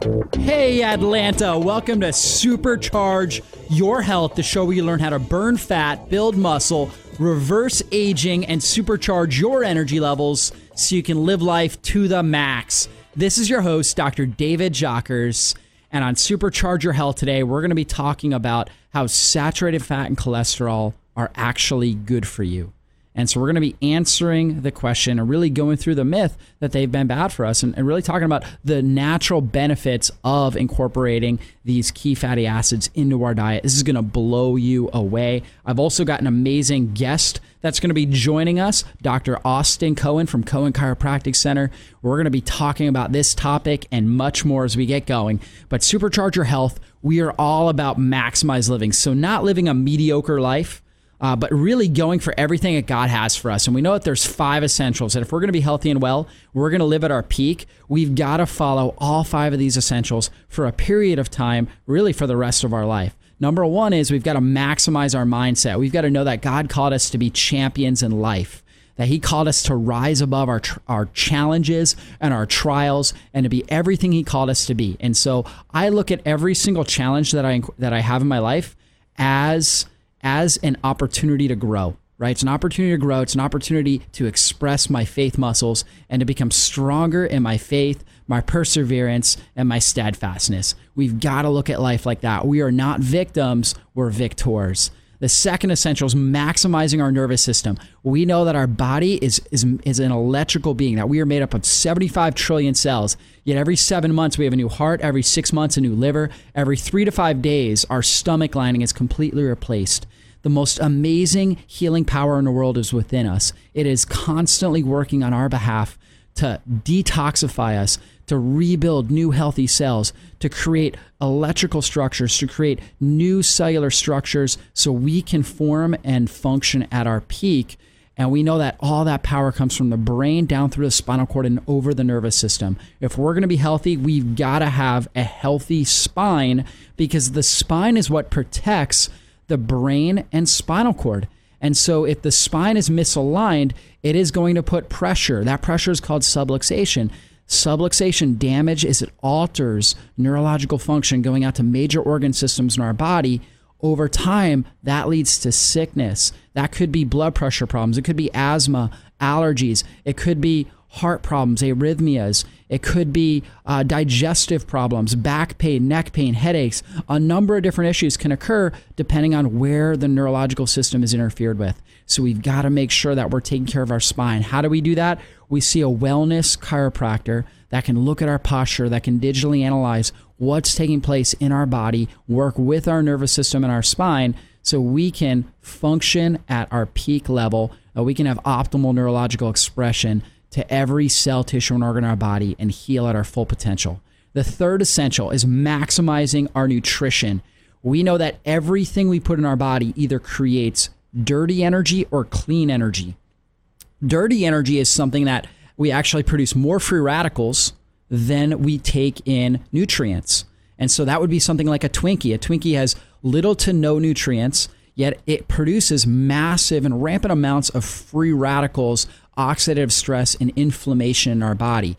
Hey, Atlanta. Welcome to Supercharge Your Health, the show where you learn how to burn fat, build muscle, reverse aging, and supercharge your energy levels so you can live life to the max. This is your host, Dr. David Jockers. And on Supercharge Your Health today, we're going to be talking about how saturated fat and cholesterol are actually good for you. And so we're going to be answering the question and really going through the myth that they've been bad for us and, and, really talking about the natural benefits of incorporating these key fatty acids into our diet. This is going to blow you away. I've also got an amazing guest that's going to be joining us, Dr. Austin Cohen from Cohen Chiropractic Center. We're going to be talking about this topic and much more as we get going. But Supercharge Your Health, we are all about maximize living. So, not living a mediocre life uh, but really going for everything that God has for us. And we know that there's five essentials. that if we're going to be healthy and well, we're going to live at our peak, we've got to follow all five of these essentials for a period of time, really for the rest of our life. Number one is we've got to maximize our mindset. We've got to know that God called us to be champions in life that he called us to rise above our our challenges and our trials and to be everything he called us to be. And so I look at every single challenge that I that I have in my life as as an opportunity to grow, right? It's an opportunity to grow. It's an opportunity to express my faith muscles and to become stronger in my faith, my perseverance, and my steadfastness. We've got to look at life like that. We are not victims, we're victors. The second essential is maximizing our nervous system. We know that our body is, is, is an electrical being, that we are made up of 75 trillion cells. Yet every seven months, we have a new heart. Every six months, a new liver. Every three to five days, our stomach lining is completely replaced. The most amazing healing power in the world is within us. It is constantly working on our behalf to detoxify us, to rebuild new healthy cells, to create electrical structures, to create new cellular structures so we can form and function at our peak. And we know that all that power comes from the brain down through the spinal cord and over the nervous system. If we're going to be healthy, we've got to have a healthy spine because the spine is what protects the brain and spinal cord. And so if the spine is misaligned, it is going to put pressure. That pressure is called subluxation. Subluxation damage is it alters neurological function going out to major organ systems in our body. Over time, that leads to sickness. That could be blood pressure problems. It could be asthma, allergies. It could be heart problems, arrhythmias. It could be uh, digestive problems, back pain, neck pain, headaches. A number of different issues can occur depending on where the neurological system is interfered with. So we've got to make sure that we're taking care of our spine. How do we do that? We see a wellness chiropractor that can look at our posture, that can digitally analyze what's taking place in our body, work with our nervous system and our spine so we can function at our peak level. Uh, we can have optimal neurological expression to every cell, tissue, and organ in our body and heal at our full potential. The third essential is maximizing our nutrition. We know that everything we put in our body either creates dirty energy or clean energy. Dirty energy is something that we actually produce more free radicals than we take in nutrients. And so that would be something like a Twinkie. A Twinkie has little to no nutrients, yet it produces massive and rampant amounts of free radicals oxidative stress and inflammation in our body.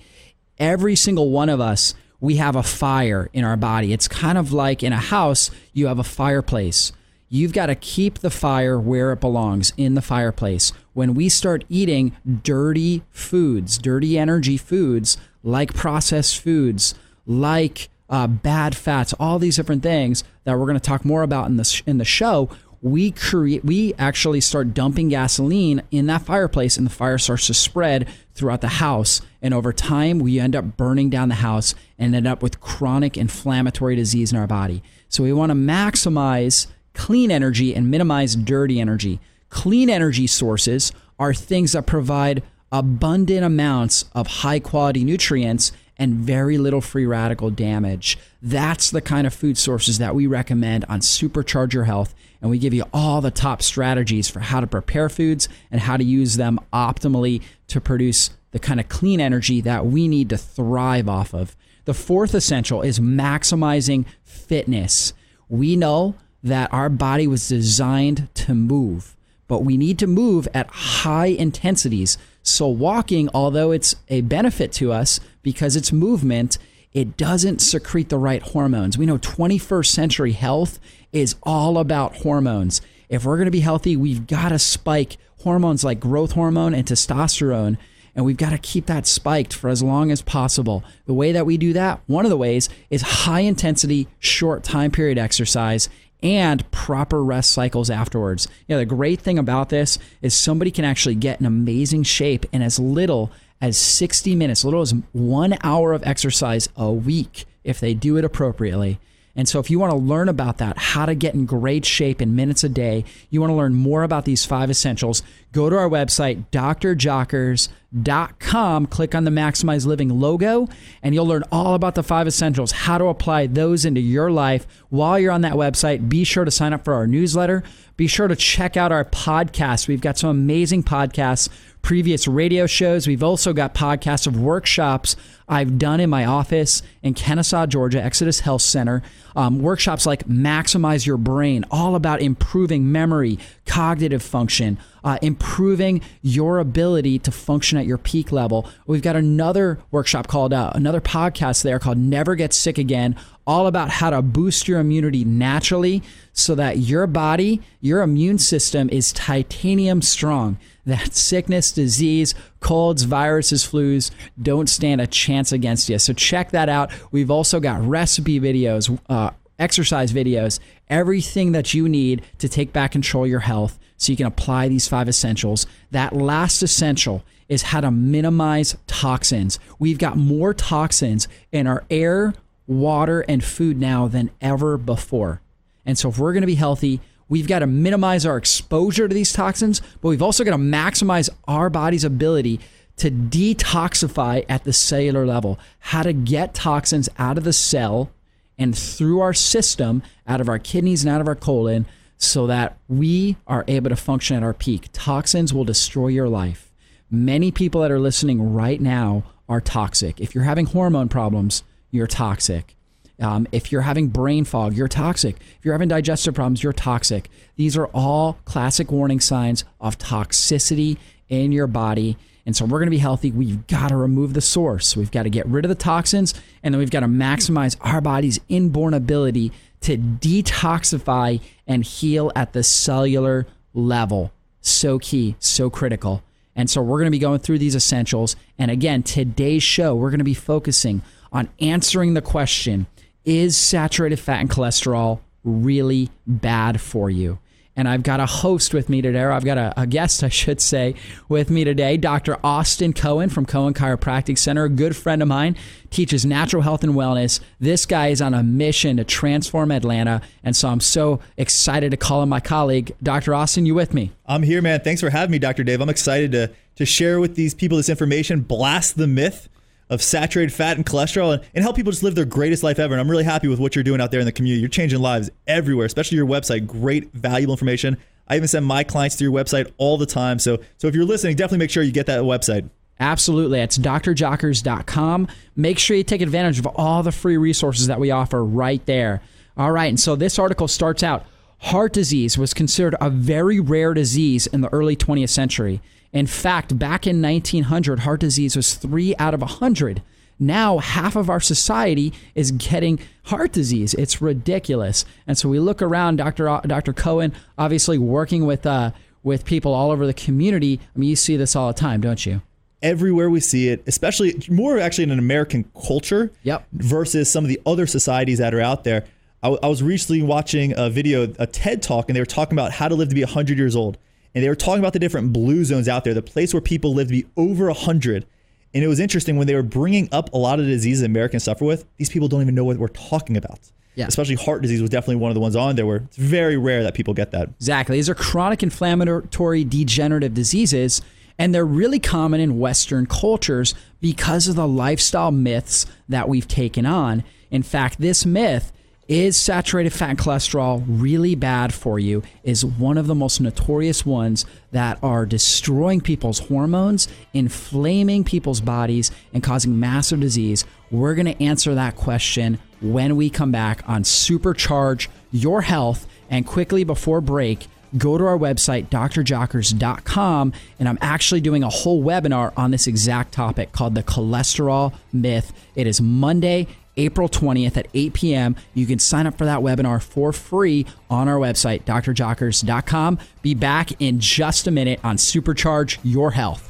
Every single one of us, we have a fire in our body. It's kind of like in a house, you have a fireplace. You've got to keep the fire where it belongs in the fireplace. When we start eating dirty foods, dirty energy foods, like processed foods, like uh, bad fats, all these different things that we're going to talk more about in the, sh- in the show, we create we actually start dumping gasoline in that fireplace and the fire starts to spread throughout the house and over time we end up burning down the house and end up with chronic inflammatory disease in our body so we want to maximize clean energy and minimize dirty energy clean energy sources are things that provide abundant amounts of high quality nutrients and very little free radical damage. That's the kind of food sources that we recommend on Supercharge Your Health. And we give you all the top strategies for how to prepare foods and how to use them optimally to produce the kind of clean energy that we need to thrive off of. The fourth essential is maximizing fitness. We know that our body was designed to move, but we need to move at high intensities so, walking, although it's a benefit to us because it's movement, it doesn't secrete the right hormones. We know 21st century health is all about hormones. If we're going to be healthy, we've got to spike hormones like growth hormone and testosterone and we've got to keep that spiked for as long as possible. The way that we do that, one of the ways, is high intensity, short time period exercise and proper rest cycles afterwards. Yeah, the great thing about this is somebody can actually get in amazing shape in as little as 60 minutes, little as one hour of exercise a week if they do it appropriately. And so, if you want to learn about that, how to get in great shape in minutes a day, you want to learn more about these five essentials, go to our website, drjockers.com, click on the Maximize Living logo, and you'll learn all about the five essentials, how to apply those into your life. While you're on that website, be sure to sign up for our newsletter. Be sure to check out our podcast. We've got some amazing podcasts previous radio shows. We've also got podcasts of workshops I've done in my office in Kennesaw, Georgia, Exodus Health Center. Um, workshops like Maximize Your Brain, all about improving memory, cognitive function, uh, improving your ability to function at your peak level. We've got another workshop called, uh, another podcast there called Never Get Sick Again, all about how to boost your immunity naturally so that your body, your immune system is titanium strong that sickness, disease, colds, viruses, flus don't stand a chance against you. So check that out. We've also got recipe videos, uh, exercise videos, everything that you need to take back control your health so you can apply these five essentials. That last essential is how to minimize toxins. We've got more toxins in our air, water, and food now than ever before. And so if we're going to be healthy, We've got to minimize our exposure to these toxins, but we've also got to maximize our body's ability to detoxify at the cellular level, how to get toxins out of the cell and through our system, out of our kidneys and out of our colon, so that we are able to function at our peak. Toxins will destroy your life. Many people that are listening right now are toxic. If you're having hormone problems, you're toxic. Um, if you're having brain fog, you're toxic. If you're having digestive problems, you're toxic. These are all classic warning signs of toxicity in your body. And so, we're going to be healthy. We've got to remove the source. We've got to get rid of the toxins, and then we've got to maximize our body's inborn ability to detoxify and heal at the cellular level. So key, so critical. And so, we're going to be going through these essentials. And again, today's show, we're going to be focusing on answering the question is saturated fat and cholesterol really bad for you? And I've got a host with me today, or I've got a, a, guest, I should say, with me today, Dr. Austin Cohen from Cohen Chiropractic Center, a good friend of mine, teaches natural health and wellness. This guy is on a mission to transform Atlanta. And so I'm so excited to call him my colleague. Dr. Austin, you with me? I'm here, man. Thanks for having me, Dr. Dave. I'm excited to, to share with these people this information, blast the myth of saturated fat and cholesterol and, and help people just live their greatest life ever. And I'm really happy with what you're doing out there in the community. You're changing lives everywhere, especially your website. Great, valuable information. I even send my clients to your website all the time. So, so if you're listening, definitely make sure you get that website. Absolutely. It's drjockers.com. Make sure you take advantage of all the free resources that we offer right there. All right. And so this article starts out heart disease was considered a very rare disease in the early 20th century. In fact, back in 1900, heart disease was three out of 100. Now, half of our society is getting heart disease. It's ridiculous. And so we look around, Dr. O- Dr. Cohen, obviously working with, uh, with people all over the community. I mean, you see this all the time, don't you? everywhere we see it, especially more actually in an American culture yep. versus some of the other societies that are out there. I, w- I was recently watching a video, a TED talk, and they were talking about how to live to be 100 years old and they were talking about the different blue zones out there, the place where people live to be over 100. And it was interesting when they were bringing up a lot of the diseases Americans suffer with, these people don't even know what we're talking about. Yeah. Especially heart disease was definitely one of the ones on there where it's very rare that people get that. Exactly. These are chronic inflammatory degenerative diseases, and they're really common in Western cultures because of the lifestyle myths that we've taken on. In fact, this myth is saturated fat and cholesterol really bad for you? Is one of the most notorious ones that are destroying people's hormones, inflaming people's bodies, and causing massive disease. We're going to answer that question when we come back on Supercharge Your Health. And quickly before break, go to our website, drjockers.com, and I'm actually doing a whole webinar on this exact topic called the cholesterol myth. It is Monday, April 20th at 8 p.m. You can sign up for that webinar for free on our website, drjockers.com. Be back in just a minute on Supercharge Your Health.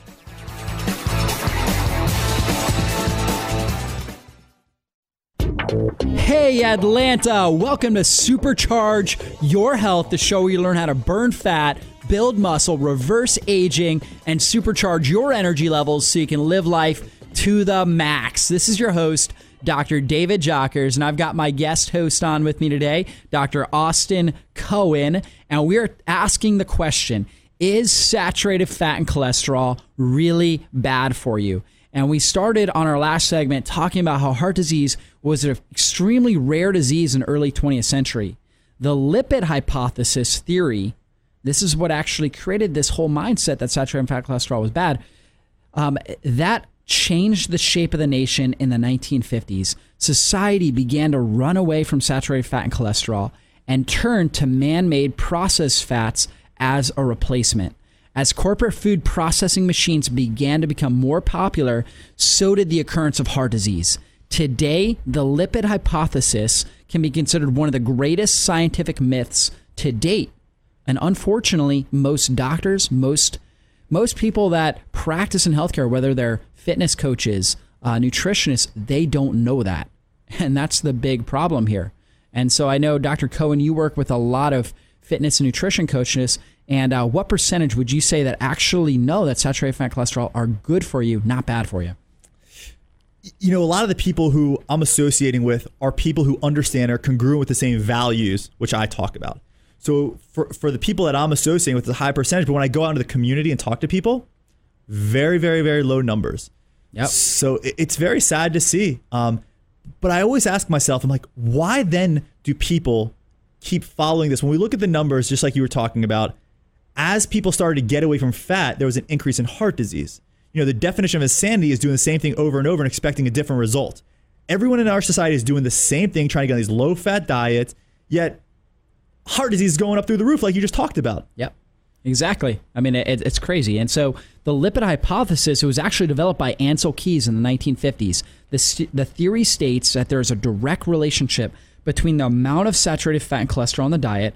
Hey Atlanta, welcome to Supercharge Your Health, the show where you learn how to burn fat, build muscle, reverse aging, and supercharge your energy levels so you can live life to the max. This is your host, Dr. David Jockers, and I've got my guest host on with me today, Dr. Austin Cohen, and we're asking the question Is saturated fat and cholesterol really bad for you? And we started on our last segment talking about how heart disease was an extremely rare disease in early 20th century. The lipid hypothesis theory, this is what actually created this whole mindset that saturated fat cholesterol was bad. Um, that changed the shape of the nation in the 1950s. Society began to run away from saturated fat and cholesterol and turn to man made processed fats as a replacement. As corporate food processing machines began to become more popular, so did the occurrence of heart disease. Today, the lipid hypothesis can be considered one of the greatest scientific myths to date. And unfortunately, most doctors, most most people that practice in healthcare, whether they're fitness coaches, uh, nutritionists, they don't know that. And that's the big problem here. And so I know, Dr. Cohen, you work with a lot of fitness and nutrition coaches. And uh, what percentage would you say that actually know that saturated fat cholesterol are good for you, not bad for you? You know, a lot of the people who I'm associating with are people who understand are congruent with the same values, which I talk about. So for, for the people that I'm associating with, it's a high percentage. But when I go out into the community and talk to people, very, very, very low numbers. Yep. So it's very sad to see. Um, but I always ask myself, I'm like, why then do people keep following this? When we look at the numbers, just like you were talking about, as people started to get away from fat, there was an increase in heart disease. You know, the definition of insanity is doing the same thing over and over and expecting a different result. Everyone in our society is doing the same thing, trying to get on these low fat diets, yet heart disease is going up through the roof, like you just talked about. Yep. Exactly. I mean, it, it's crazy. And so the lipid hypothesis, it was actually developed by Ancel Keys in the 1950s. The, the theory states that there's a direct relationship between the amount of saturated fat and cholesterol in the diet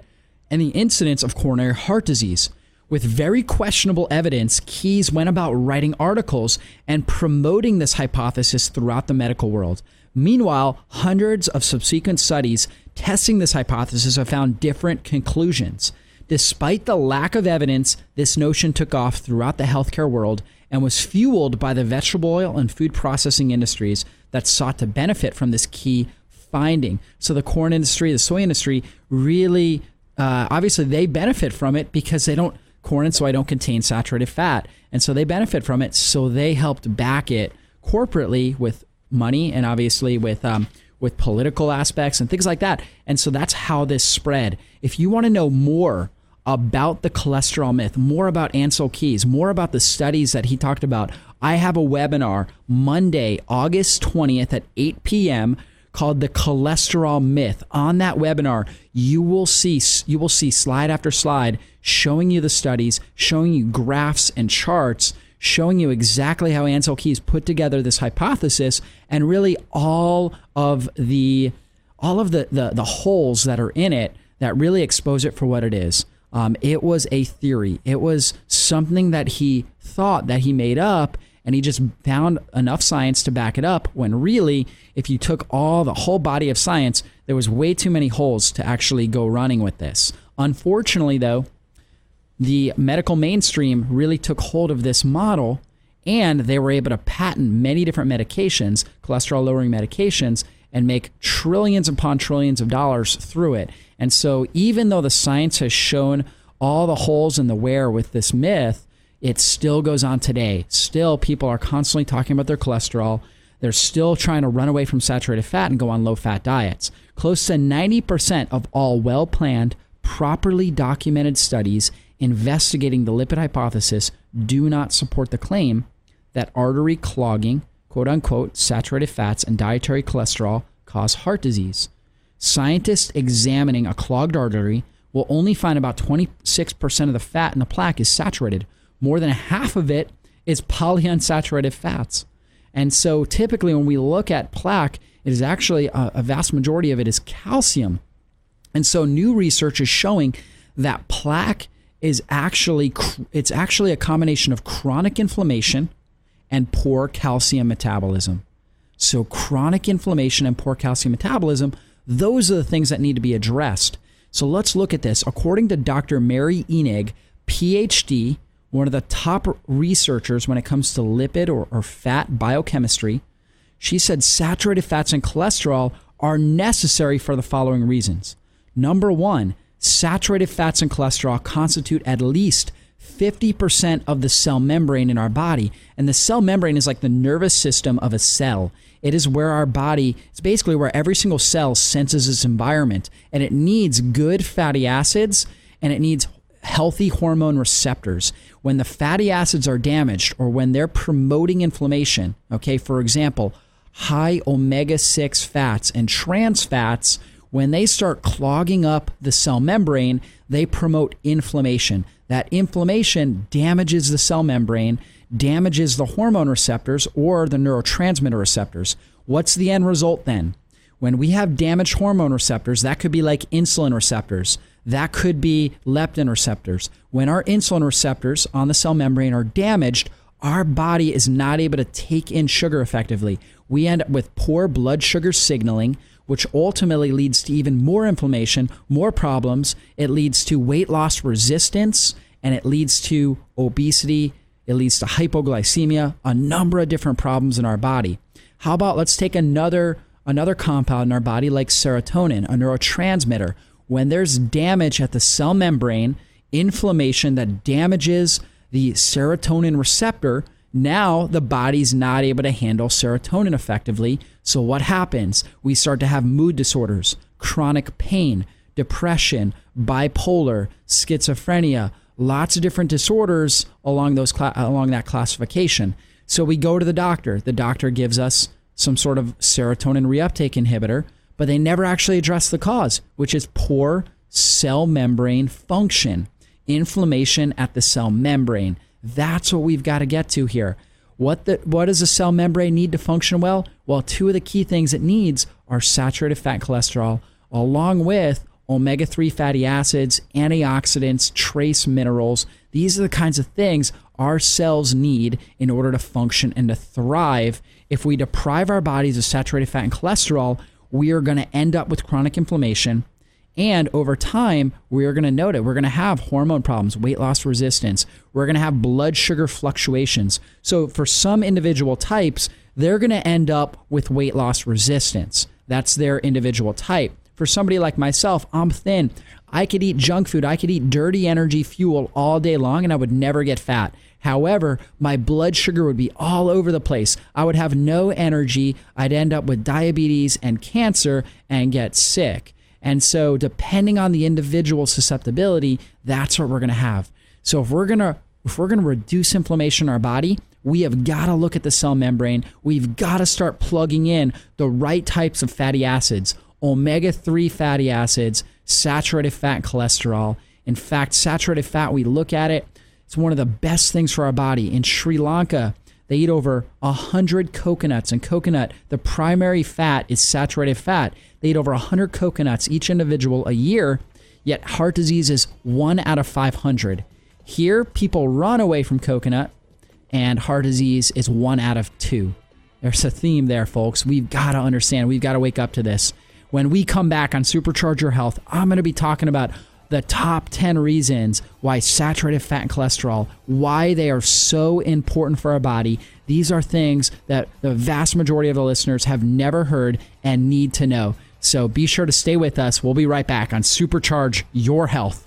and the incidence of coronary heart disease. With very questionable evidence, Keys went about writing articles and promoting this hypothesis throughout the medical world. Meanwhile, hundreds of subsequent studies testing this hypothesis have found different conclusions. Despite the lack of evidence, this notion took off throughout the healthcare world and was fueled by the vegetable oil and food processing industries that sought to benefit from this key finding. So the corn industry, the soy industry, really, uh, obviously, they benefit from it because they don't corn and soy don't contain saturated fat, and so they benefit from it. So they helped back it corporately with money and obviously with um, with political aspects and things like that. And so that's how this spread. If you want to know more about the cholesterol myth, more about Ancel Keys, more about the studies that he talked about, I have a webinar Monday, August 20th at 8 p.m. called the cholesterol myth. On that webinar, you will see you will see slide after slide showing you the studies, showing you graphs and charts showing you exactly how Ancel Keys put together this hypothesis and really all of the all of the, the, the holes that are in it that really expose it for what it is. Um, it was a theory. It was something that he thought that he made up, and he just found enough science to back it up. When really, if you took all the whole body of science, there was way too many holes to actually go running with this. Unfortunately, though, the medical mainstream really took hold of this model and they were able to patent many different medications, cholesterol lowering medications, and make trillions upon trillions of dollars through it. And so, even though the science has shown all the holes in the wear with this myth, it still goes on today. Still, people are constantly talking about their cholesterol. They're still trying to run away from saturated fat and go on low fat diets. Close to 90% of all well planned, properly documented studies investigating the lipid hypothesis do not support the claim that artery clogging, quote unquote, saturated fats, and dietary cholesterol cause heart disease. Scientists examining a clogged artery will only find about 26% of the fat in the plaque is saturated. More than half of it is polyunsaturated fats. And so typically when we look at plaque, it is actually a, a vast majority of it is calcium. And so new research is showing that plaque is actually it's actually a combination of chronic inflammation and poor calcium metabolism. So chronic inflammation and poor calcium metabolism, those are the things that need to be addressed. So let's look at this. According to Dr. Mary Enig, PhD, one of the top researchers when it comes to lipid or, or fat biochemistry, she said saturated fats and cholesterol are necessary for the following reasons. Number one, saturated fats and cholesterol constitute at least 50% of the cell membrane in our body. And the cell membrane is like the nervous system of a cell. It is where our body, it's basically where every single cell senses its environment. And it needs good fatty acids and it needs healthy hormone receptors. When the fatty acids are damaged or when they're promoting inflammation, okay, for example, high omega 6 fats and trans fats when they start clogging up the cell membrane, they promote inflammation. That inflammation damages the cell membrane, damages the hormone receptors or the neurotransmitter receptors. What's the end result then? When we have damaged hormone receptors, that could be like insulin receptors, that could be leptin receptors. When our insulin receptors on the cell membrane are damaged, our body is not able to take in sugar effectively. We end up with poor blood sugar signaling which ultimately leads to even more inflammation, more problems. It leads to weight loss resistance and it leads to obesity. It leads to hypoglycemia, a number of different problems in our body. How about let's take another another compound in our body like serotonin, a neurotransmitter. When there's damage at the cell membrane, inflammation that damages the serotonin receptor, now the body's not able to handle serotonin effectively. So what happens? We start to have mood disorders, chronic pain, depression, bipolar, schizophrenia, lots of different disorders along those cl- along that classification. So we go to the doctor. The doctor gives us some sort of serotonin reuptake inhibitor, but they never actually address the cause, which is poor cell membrane function, inflammation at the cell membrane. That's what we've got to get to here. What the what does a cell membrane need to function well? Well, two of the key things it needs are saturated fat cholesterol along with omega-3 fatty acids, antioxidants, trace minerals. These are the kinds of things our cells need in order to function and to thrive. If we deprive our bodies of saturated fat and cholesterol, we are going to end up with chronic inflammation and over time, we are going to note it. We're going to have hormone problems, weight loss resistance. We're going to have blood sugar fluctuations. So, for some individual types, they're going to end up with weight loss resistance. That's their individual type. For somebody like myself, I'm thin. I could eat junk food, I could eat dirty energy fuel all day long, and I would never get fat. However, my blood sugar would be all over the place. I would have no energy. I'd end up with diabetes and cancer and get sick. And so, depending on the individual susceptibility, that's what we're going to have. So, if we're going to if we're going to reduce inflammation in our body, we have got to look at the cell membrane. We've got to start plugging in the right types of fatty acids, omega 3 fatty acids, saturated fat, cholesterol. In fact, saturated fat, we look at it, it's one of the best things for our body. In Sri Lanka, they eat over 100 coconuts, and coconut, the primary fat is saturated fat. They eat over 100 coconuts, each individual, a year, yet heart disease is one out of 500. Here, people run away from coconut, and heart disease is one out of two. There's a theme there, folks. We've got to understand, we've got to wake up to this. When we come back on Supercharge Your Health, I'm going to be talking about the top 10 reasons why saturated fat and cholesterol, why they are so important for our body. These are things that the vast majority of the listeners have never heard and need to know. So be sure to stay with us. We'll be right back on Supercharge Your Health.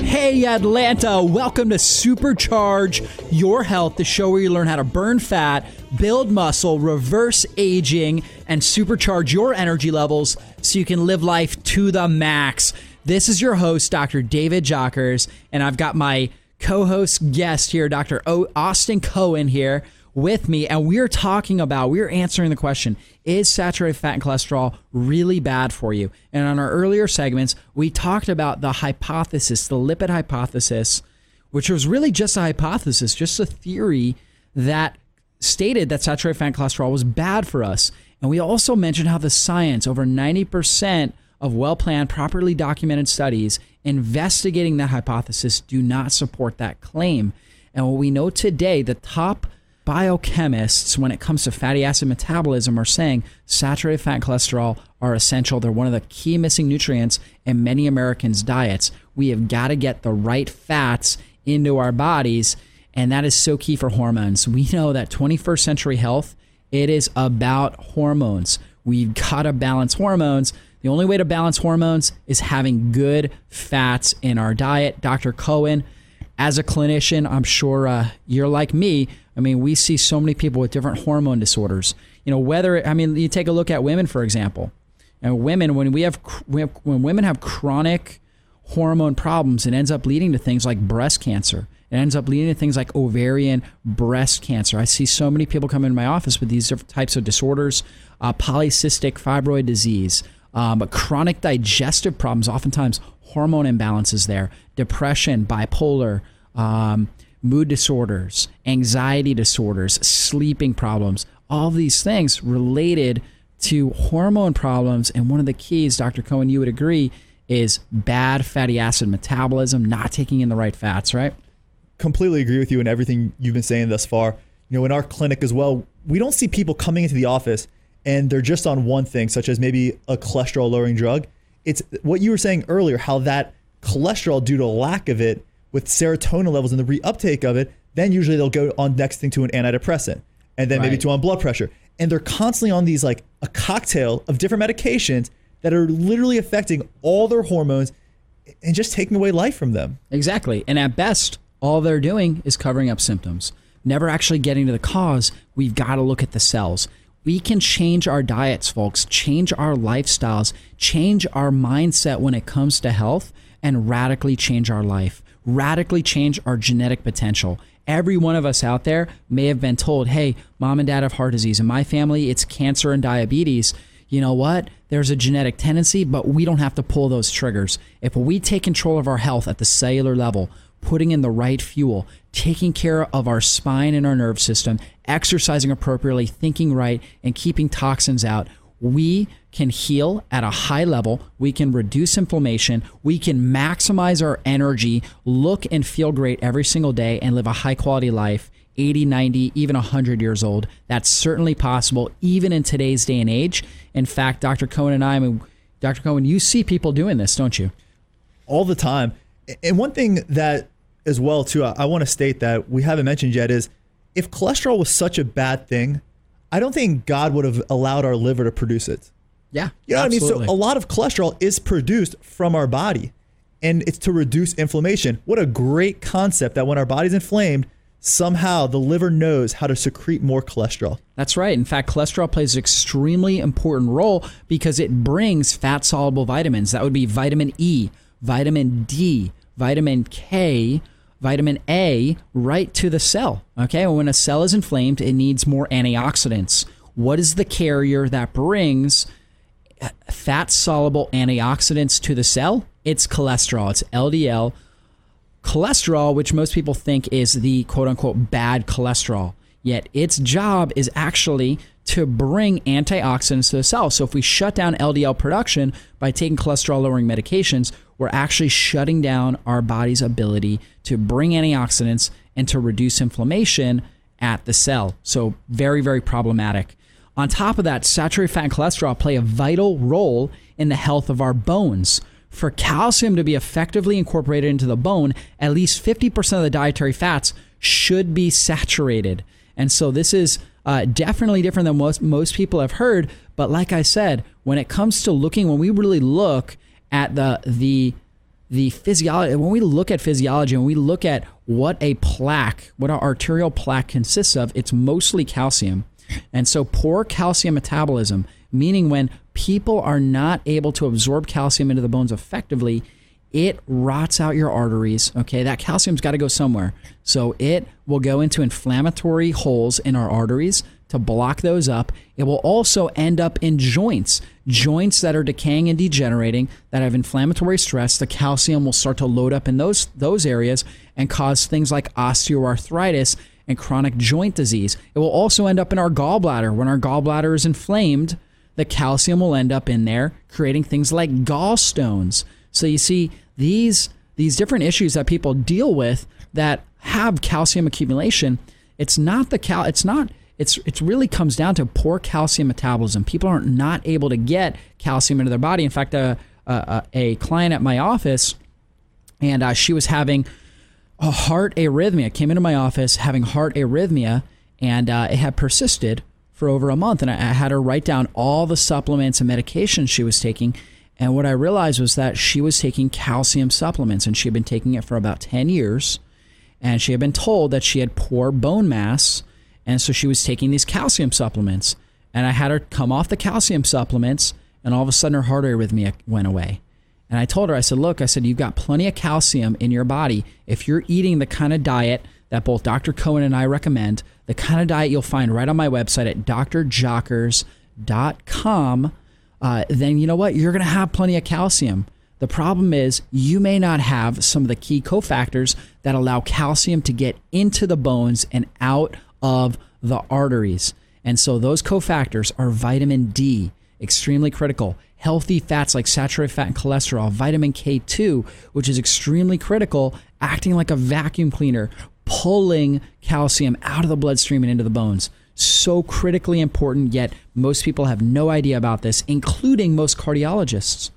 Hey Atlanta, welcome to Supercharge Your Health, the show where you learn how to burn fat, build muscle, reverse aging, and supercharge your energy levels so you can live life to the max. This is your host, Dr. David Jockers, and I've got my co host guest here, Dr. Austin Cohen here. with me, and we're talking about, we're answering the question is saturated fat and cholesterol really bad for you? And on our earlier segments, we talked about the hypothesis, the lipid hypothesis, which was really just a hypothesis, just a theory that stated that saturated fat and cholesterol was bad for us. And we also mentioned how the science, over 90% of well planned, properly documented studies investigating that hypothesis, do not support that claim. And what we know today, the top biochemists, when it comes to fatty acid metabolism, are saying saturated fat cholesterol are essential. They're one of the key missing nutrients in many Americans' diets. We have got to get the right fats into our bodies, and that is so key for hormones. We know that 21st century health, it is about hormones. We've got to balance hormones. The only way to balance hormones is having good fats in our diet. Dr. Cohen, as a clinician, I'm sure uh, you're like me. I mean, we see so many people with different hormone disorders. You know, whether I mean, you take a look at women, for example. And women, when we have, when women have chronic hormone problems, it ends up leading to things like breast cancer. It ends up leading to things like ovarian breast cancer. I see so many people come into my office with these different types of disorders, uh, polycystic fibroid disease, um, chronic digestive problems, oftentimes hormone imbalances there, depression, bipolar, um, mood disorders, anxiety disorders, sleeping problems, all these things related to hormone problems. And one of the keys, Dr. Cohen, you would agree, is bad fatty acid metabolism, not taking in the right fats, right? Completely agree with you and everything you've been saying thus far. You know, in our clinic as well, we don't see people coming into the office and they're just on one thing, such as maybe a cholesterol lowering drug. It's what you were saying earlier, how that cholesterol, due to lack of it, with serotonin levels and the reuptake of it, then usually they'll go on next thing to an antidepressant and then right. maybe to on blood pressure. And they're constantly on these like a cocktail of different medications that are literally affecting all their hormones and just taking away life from them. Exactly. And at best, all they're doing is covering up symptoms, never actually getting to the cause. We've got to look at the cells. We can change our diets, folks, change our lifestyles, change our mindset when it comes to health, and radically change our life radically change our genetic potential. Every one of us out there may have been told, hey, mom and dad have heart disease. In my family, it's cancer and diabetes. You know what? There's a genetic tendency, but we don't have to pull those triggers. If we take control of our health at the cellular level, putting in the right fuel, taking care of our spine and our nerve system, exercising appropriately, thinking right, and keeping toxins out, we can heal at a high level. We can reduce inflammation. We can maximize our energy, look and feel great every single day, and live a high quality life 80, 90, even 100 years old. That's certainly possible, even in today's day and age. In fact, Dr. Cohen and I, I mean, Dr. Cohen, you see people doing this, don't you? All the time. And one thing that, as well, too, I, I want to state that we haven't mentioned yet is if cholesterol was such a bad thing, I don't think God would have allowed our liver to produce it. Yeah. You know absolutely. what I mean? So a lot of cholesterol is produced from our body and it's to reduce inflammation. What a great concept that when our body's inflamed, somehow the liver knows how to secrete more cholesterol. That's right. In fact, cholesterol plays an extremely important role because it brings fat soluble vitamins. That would be vitamin E, vitamin D, vitamin K, vitamin A right to the cell. Okay, when a cell is inflamed, it needs more antioxidants. What is the carrier that brings fat soluble antioxidants to the cell? It's cholesterol. It's LDL. Cholesterol, which most people think is the quote unquote bad cholesterol, yet its job is actually to bring antioxidants to the cell. So if we shut down LDL production by taking cholesterol lowering medications, we're actually shutting down our body's ability to bring antioxidants and to reduce inflammation at the cell. So, very, very problematic. On top of that, saturated fat and cholesterol play a vital role in the health of our bones. For calcium to be effectively incorporated into the bone, at least 50% of the dietary fats should be saturated. And so, this is uh, definitely different than most, most people have heard. But, like I said, when it comes to looking, when we really look at the the the physiology when we look at physiology and we look at what a plaque what our arterial plaque consists of it's mostly calcium and so poor calcium metabolism meaning when people are not able to absorb calcium into the bones effectively it rots out your arteries. Okay, that calcium's got to go somewhere. So it will go into inflammatory holes in our arteries to block those up. It will also end up in joints, joints that are decaying and degenerating, that have inflammatory stress. The calcium will start to load up in those those areas and cause things like osteoarthritis and chronic joint disease. It will also end up in our gallbladder. When our gallbladder is inflamed, the calcium will end up in there, creating things like gallstones. So you see these these different issues that people deal with that have calcium accumulation. It's not the cal. It's not. It's it really comes down to poor calcium metabolism. People are not able to get calcium into their body. In fact, a a, a client at my office, and uh, she was having a heart arrhythmia. Came into my office having heart arrhythmia, and uh, it had persisted for over a month. And I, I had her write down all the supplements and medications she was taking. And what I realized was that she was taking calcium supplements, and she had been taking it for about ten years. And she had been told that she had poor bone mass, and so she was taking these calcium supplements. And I had her come off the calcium supplements, and all of a sudden her heart arrhythmia went away. And I told her, I said, look, I said, you've got plenty of calcium in your body. If you're eating the kind of diet that both Dr. Cohen and I recommend, the kind of diet you'll find right on my website at drjockers.com, uh, then you know what? You're going to have plenty of calcium. The problem is you may not have some of the key cofactors that allow calcium to get into the bones and out of the arteries. And so those cofactors are vitamin D, extremely critical healthy fats like saturated fat and cholesterol, vitamin K2, which is extremely critical, acting like a vacuum cleaner, pulling calcium out of the bloodstream and into the bones. So critically important, yet most people have no idea about this, including most cardiologists.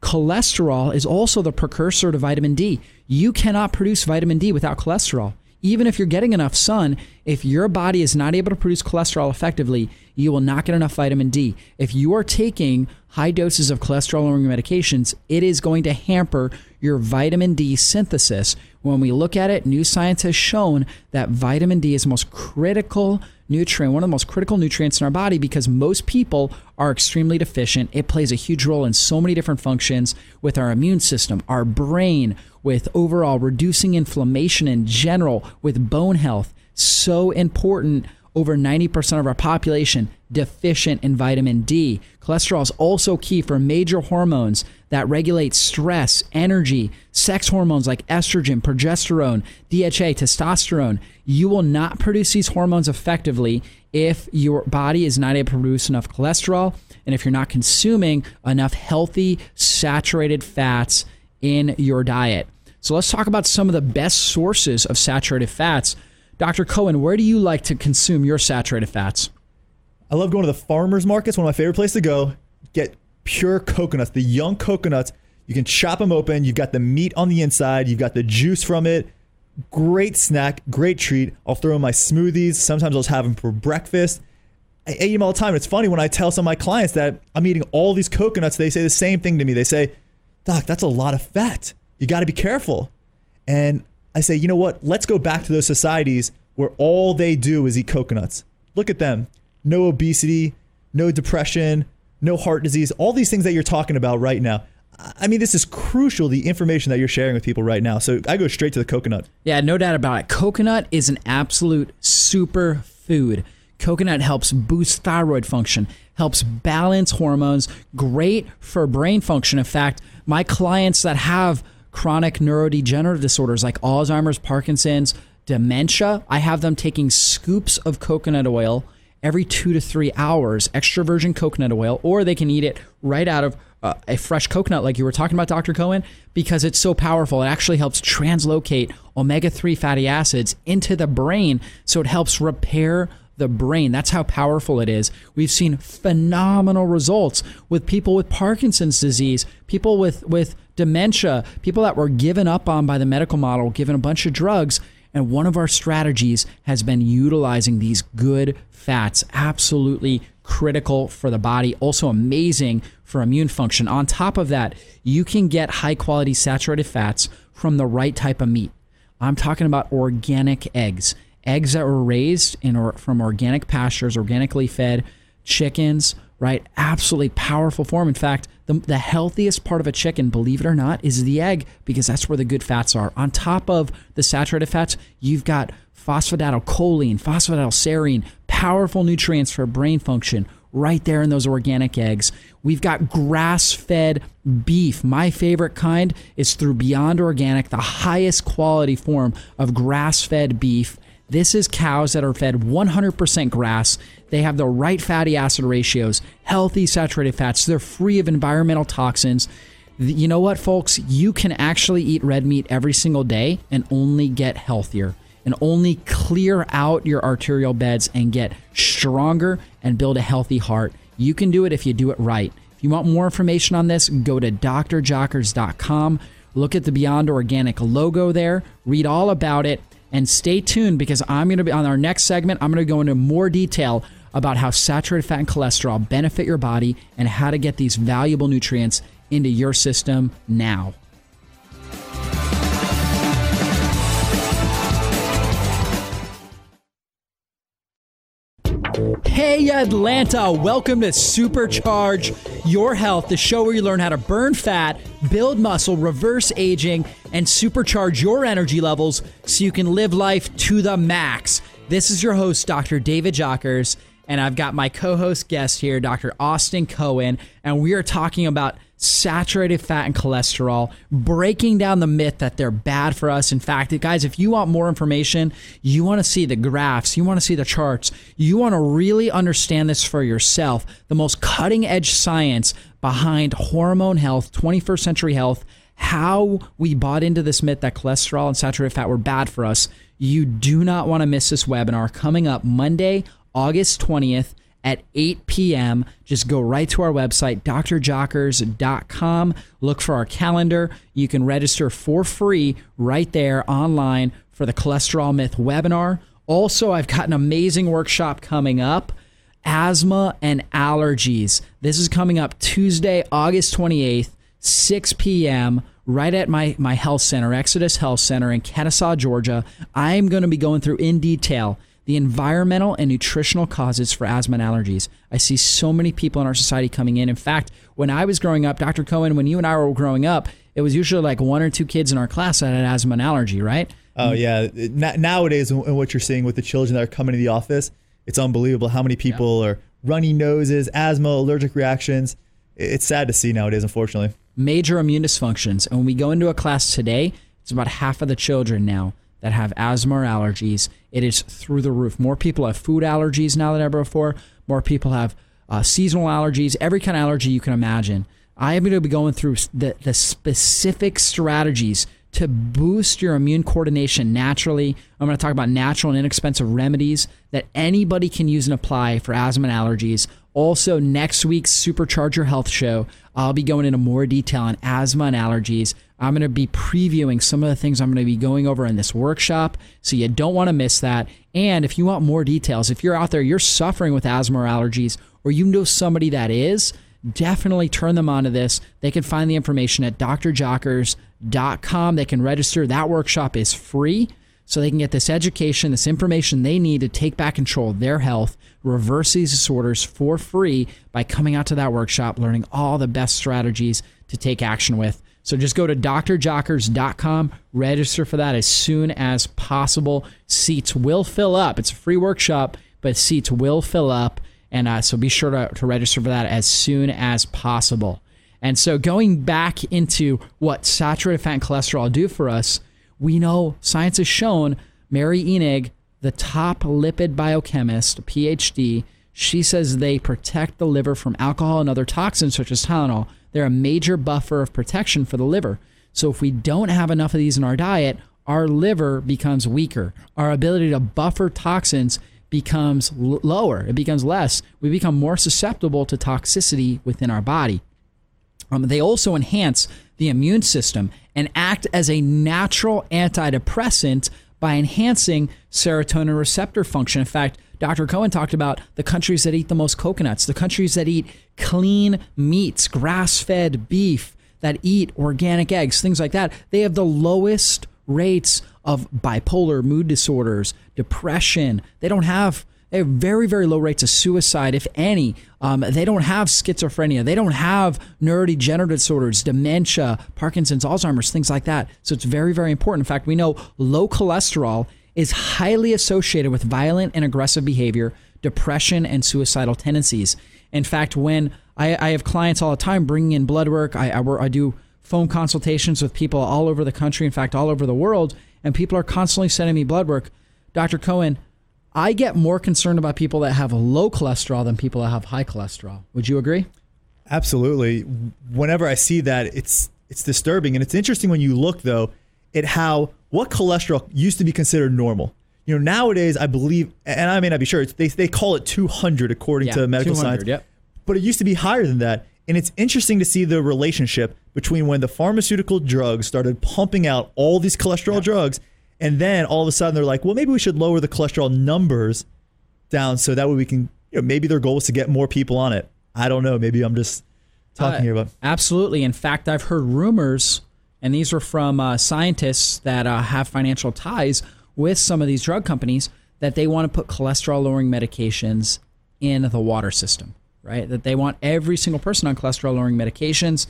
Cholesterol is also the precursor to vitamin D. You cannot produce vitamin D without cholesterol even if you're getting enough sun, if your body is not able to produce cholesterol effectively, you will not get enough vitamin D. If you are taking high doses of cholesterol lowering medications, it is going to hamper your vitamin D synthesis. When we look at it, new science has shown that vitamin D is the most critical nutrient, one of the most critical nutrients in our body because most people are extremely deficient. It plays a huge role in so many different functions with our immune system, our brain, with overall reducing inflammation in general, with bone health. So important. Over 90% of our population deficient in vitamin D. Cholesterol is also key for major hormones that regulate stress, energy, sex hormones like estrogen, progesterone, DHEA, testosterone. You will not produce these hormones effectively if your body is not able to produce enough cholesterol and if you're not consuming enough healthy, saturated fats in your diet. So let's talk about some of the best sources of saturated fats. Dr. Cohen, where do you like to consume your saturated fats? I love going to the farmers markets. One of my favorite places to go. Get pure coconuts, the young coconuts. You can chop them open. You've got the meat on the inside. You've got the juice from it. Great snack, great treat. I'll throw in my smoothies. Sometimes I'll just have them for breakfast. I eat them all the time. It's funny when I tell some of my clients that I'm eating all these coconuts, they say the same thing to me. They say, Doc, that's a lot of fat. You got to be careful. And I say, you know what? Let's go back to those societies where all they do is eat coconuts. Look at them. No obesity, no depression, no heart disease, all these things that you're talking about right now. I mean, this is crucial, the information that you're sharing with people right now. So I go straight to the coconut. Yeah, no doubt about it. Coconut is an absolute super food. Coconut helps boost thyroid function, helps balance hormones, great for brain function. In fact, my clients that have chronic neurodegenerative disorders like Alzheimer's, Parkinson's, dementia, I have them taking scoops of coconut oil every two to three hours, extra virgin coconut oil, or they can eat it right out of uh, a fresh coconut, like you were talking about, Dr. Cohen, because it's so powerful. It actually helps translocate omega 3 fatty acids into the brain. So it helps repair the brain. That's how powerful it is. We've seen phenomenal results with people with Parkinson's disease, people with, with dementia, people that were given up on by the medical model, given a bunch of drugs. And one of our strategies has been utilizing these good fats, absolutely critical for the body, also amazing for immune function. On top of that, you can get high quality saturated fats from the right type of meat. I'm talking about organic eggs, eggs that were raised in or from organic pastures, organically fed chickens, right? Absolutely powerful form. In fact, the, the healthiest part of a chicken, believe it or not, is the egg because that's where the good fats are. On top of the saturated fats, you've got phosphatidylcholine, phosphatidylserine, powerful nutrients for brain function right there in those organic eggs. We've got grass fed beef. My favorite kind is through Beyond Organic, the highest quality form of grass fed beef. This is cows that are fed 100% grass. They have the right fatty acid ratios, healthy saturated fats. They're free of environmental toxins. You know what, folks? You can actually eat red meat every single day and only get healthier and only clear out your arterial beds and get stronger and build a healthy heart. You can do it if you do it right. If you want more information on this, go to drjockers.com. Look at the Beyond Organic logo there, read all about it and stay tuned because I'm going to be on our next segment. I'm going to go into more detail about how saturated fat and cholesterol benefit your body and how to get these valuable nutrients into your system now. Hey Atlanta, welcome to Supercharge Your Health, the show where you learn how to burn fat, build muscle, reverse aging, and supercharge your energy levels so you can live life to the max. This is your host, Dr. David Jockers, and I've got my co host guest here, Dr. Austin Cohen, and we are talking about saturated fat and cholesterol, breaking down the myth that they're bad for us. In fact, guys, if you want more information, you want to see the graphs, you want to see the charts, you want to really understand this for yourself, the most cutting edge science behind hormone health, 21st century health, how we bought into this myth that cholesterol and saturated fat were bad for us. You do not want to miss this webinar coming up Monday, August 20th at 8 p.m. Just go right to our website, drjockers.com. Look for our calendar. You can register for free right there online for the Cholesterol Myth webinar. Also, I've got an amazing workshop coming up asthma and allergies. This is coming up Tuesday, August 28th, 6 p.m. Right at my, my health center, Exodus Health Center in Kennesaw, Georgia. I'm going to be going through in detail the environmental and nutritional causes for asthma and allergies. I see so many people in our society coming in. In fact, when I was growing up, Dr. Cohen, when you and I were growing up, it was usually like one or two kids in our class that had asthma and allergy, right? Oh mm. yeah. Nowadays, and what you're seeing with the children that are coming to the office, it's unbelievable how many people yeah. are runny noses, asthma, allergic reactions. It's sad to see nowadays, unfortunately. Major immune dysfunctions. And when we go into a class today, it's about half of the children now that have asthma or allergies. It is through the roof. More people have food allergies now than ever before. More people have uh, seasonal allergies, every kind of allergy you can imagine. I am going to be going through the, the specific strategies to boost your immune coordination naturally. I'm going to talk about natural and inexpensive remedies that anybody can use and apply for asthma and allergies. Also, next week's Supercharge Your Health Show, I'll be going into more detail on asthma and allergies. I'm going to be previewing some of the things I'm going to be going over in this workshop. So you don't want to miss that. And if you want more details, if you're out there, you're suffering with asthma or allergies, or you know somebody that is, definitely turn them on to this. They can find the information at drjockers.com. They can register. That workshop is free. So they can get this education, this information they need to take back control of their health, reverse these disorders for free by coming out to that workshop, learning all the best strategies to take action with. So just go to drjockers.com, register for that as soon as possible. Seats will fill up. It's a free workshop, but seats will fill up. And uh, so be sure to, to register for that as soon as possible. And so going back into what saturated fat and cholesterol do for us, we know science has shown Mary Enig, the top lipid biochemist, PhD, she says they protect the liver from alcohol and other toxins such as Tylenol. They're a major buffer of protection for the liver. So if we don't have enough of these in our diet, our liver becomes weaker. Our ability to buffer toxins becomes l- lower, it becomes less. We become more susceptible to toxicity within our body. Um, they also enhance the immune system and act as a natural antidepressant by enhancing serotonin receptor function. In fact, Dr. Cohen talked about the countries that eat the most coconuts, the countries that eat clean meats, grass fed beef, that eat organic eggs, things like that. They have the lowest rates of bipolar mood disorders, depression. They don't have They have very, very low rates of suicide, if any. Um, they don't have schizophrenia. They don't have neurodegenerative disorders, dementia, Parkinson's, Alzheimer's, things like that. So it's very, very important. In fact, we know low cholesterol is highly associated with violent and aggressive behavior, depression, and suicidal tendencies. In fact, when I, I have clients all the time bringing in blood work, I, I, I do phone consultations with people all over the country, in fact, all over the world, and people are constantly sending me blood work. Dr. Cohen, I get more concerned about people that have low cholesterol than people that have high cholesterol. Would you agree? Absolutely. Whenever I see that, it's it's disturbing, and it's interesting when you look though at how what cholesterol used to be considered normal. You know, nowadays I believe, and I may not be sure, they they call it 200 according Yeah, to medical science. yep. But it used to be higher than that, and it's interesting to see the relationship between when the pharmaceutical drugs started pumping out all these cholesterol drugs, and then all of a sudden they're like, well, maybe we should lower the cholesterol numbers down so that way we can, you know, maybe their goal is to get more people on it. I don't know. Maybe I'm just talking Uh, here about. Absolutely. In fact, I've heard rumors, and these are from uh, scientists that uh, have financial ties with some of these drug companies, that they want to put cholesterol lowering medications in the water system, right? That they want every single person on cholesterol lowering medications.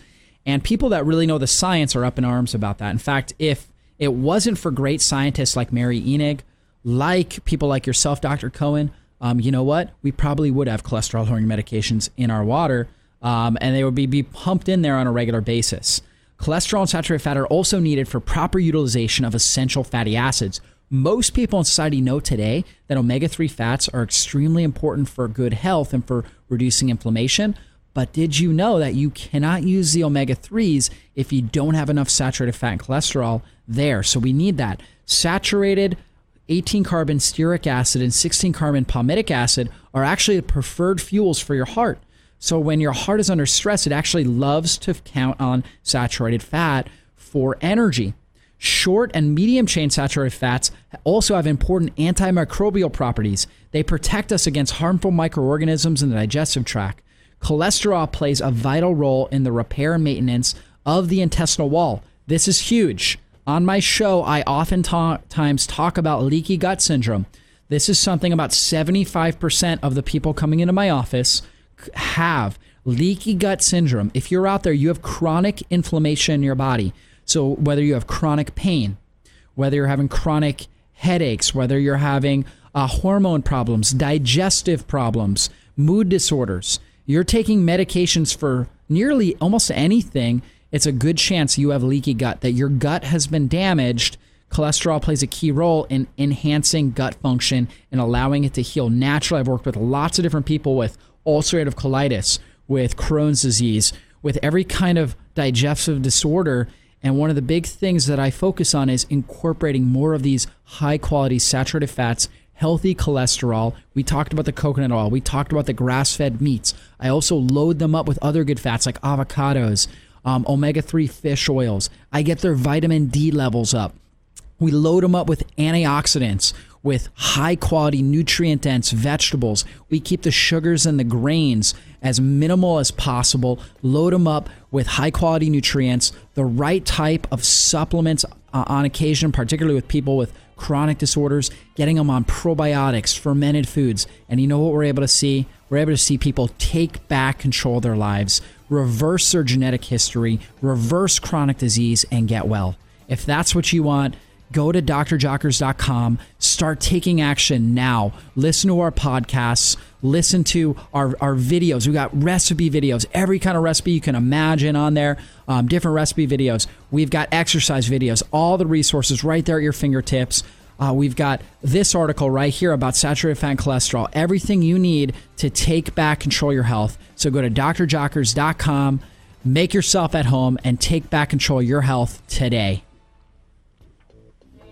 And people that really know the science are up in arms about that. In fact, if it wasn't for great scientists like Mary Enig, like people like yourself, Dr. Cohen, um, you know what? We probably would have cholesterol lowering medications in our water, um, and they would be, be pumped in there on a regular basis. Cholesterol and saturated fat are also needed for proper utilization of essential fatty acids. Most people in society know today that omega 3 fats are extremely important for good health and for reducing inflammation. But did you know that you cannot use the omega 3s if you don't have enough saturated fat and cholesterol there? So we need that. Saturated 18 carbon stearic acid and 16 carbon palmitic acid are actually the preferred fuels for your heart. So when your heart is under stress, it actually loves to count on saturated fat for energy. Short and medium chain saturated fats also have important antimicrobial properties. They protect us against harmful microorganisms in the digestive tract. Cholesterol plays a vital role in the repair and maintenance of the intestinal wall. This is huge. On my show, I oftentimes talk about leaky gut syndrome. This is something about 75% of the people coming into my office have leaky gut syndrome. If you're out there, you have chronic inflammation in your body. So, whether you have chronic pain, whether you're having chronic headaches, whether you're having uh, hormone problems, digestive problems, mood disorders, you're taking medications for nearly almost anything, it's a good chance you have leaky gut, that your gut has been damaged. Cholesterol plays a key role in enhancing gut function and allowing it to heal naturally. I've worked with lots of different people with ulcerative colitis, with Crohn's disease, with every kind of digestive disorder. And one of the big things that I focus on is incorporating more of these high quality saturated fats, healthy cholesterol. We talked about the coconut oil, we talked about the grass fed meats. I also load them up with other good fats like avocados, um, omega 3 fish oils. I get their vitamin D levels up. We load them up with antioxidants, with high quality, nutrient dense vegetables. We keep the sugars and the grains as minimal as possible, load them up with high quality nutrients, the right type of supplements uh, on occasion, particularly with people with chronic disorders, getting them on probiotics, fermented foods. And you know what we're able to see? We're able to see people take back control of their lives, reverse their genetic history, reverse chronic disease, and get well. If that's what you want, go to drjockers.com, start taking action now. Listen to our podcasts, listen to our, our videos. We got recipe videos, every kind of recipe you can imagine on there, um, different recipe videos. We've got exercise videos, all the resources right there at your fingertips. Uh, we've got this article right here about saturated fat and cholesterol, everything you need to take back control your health. So go to drjockers.com, make yourself at home, and take back control your health today.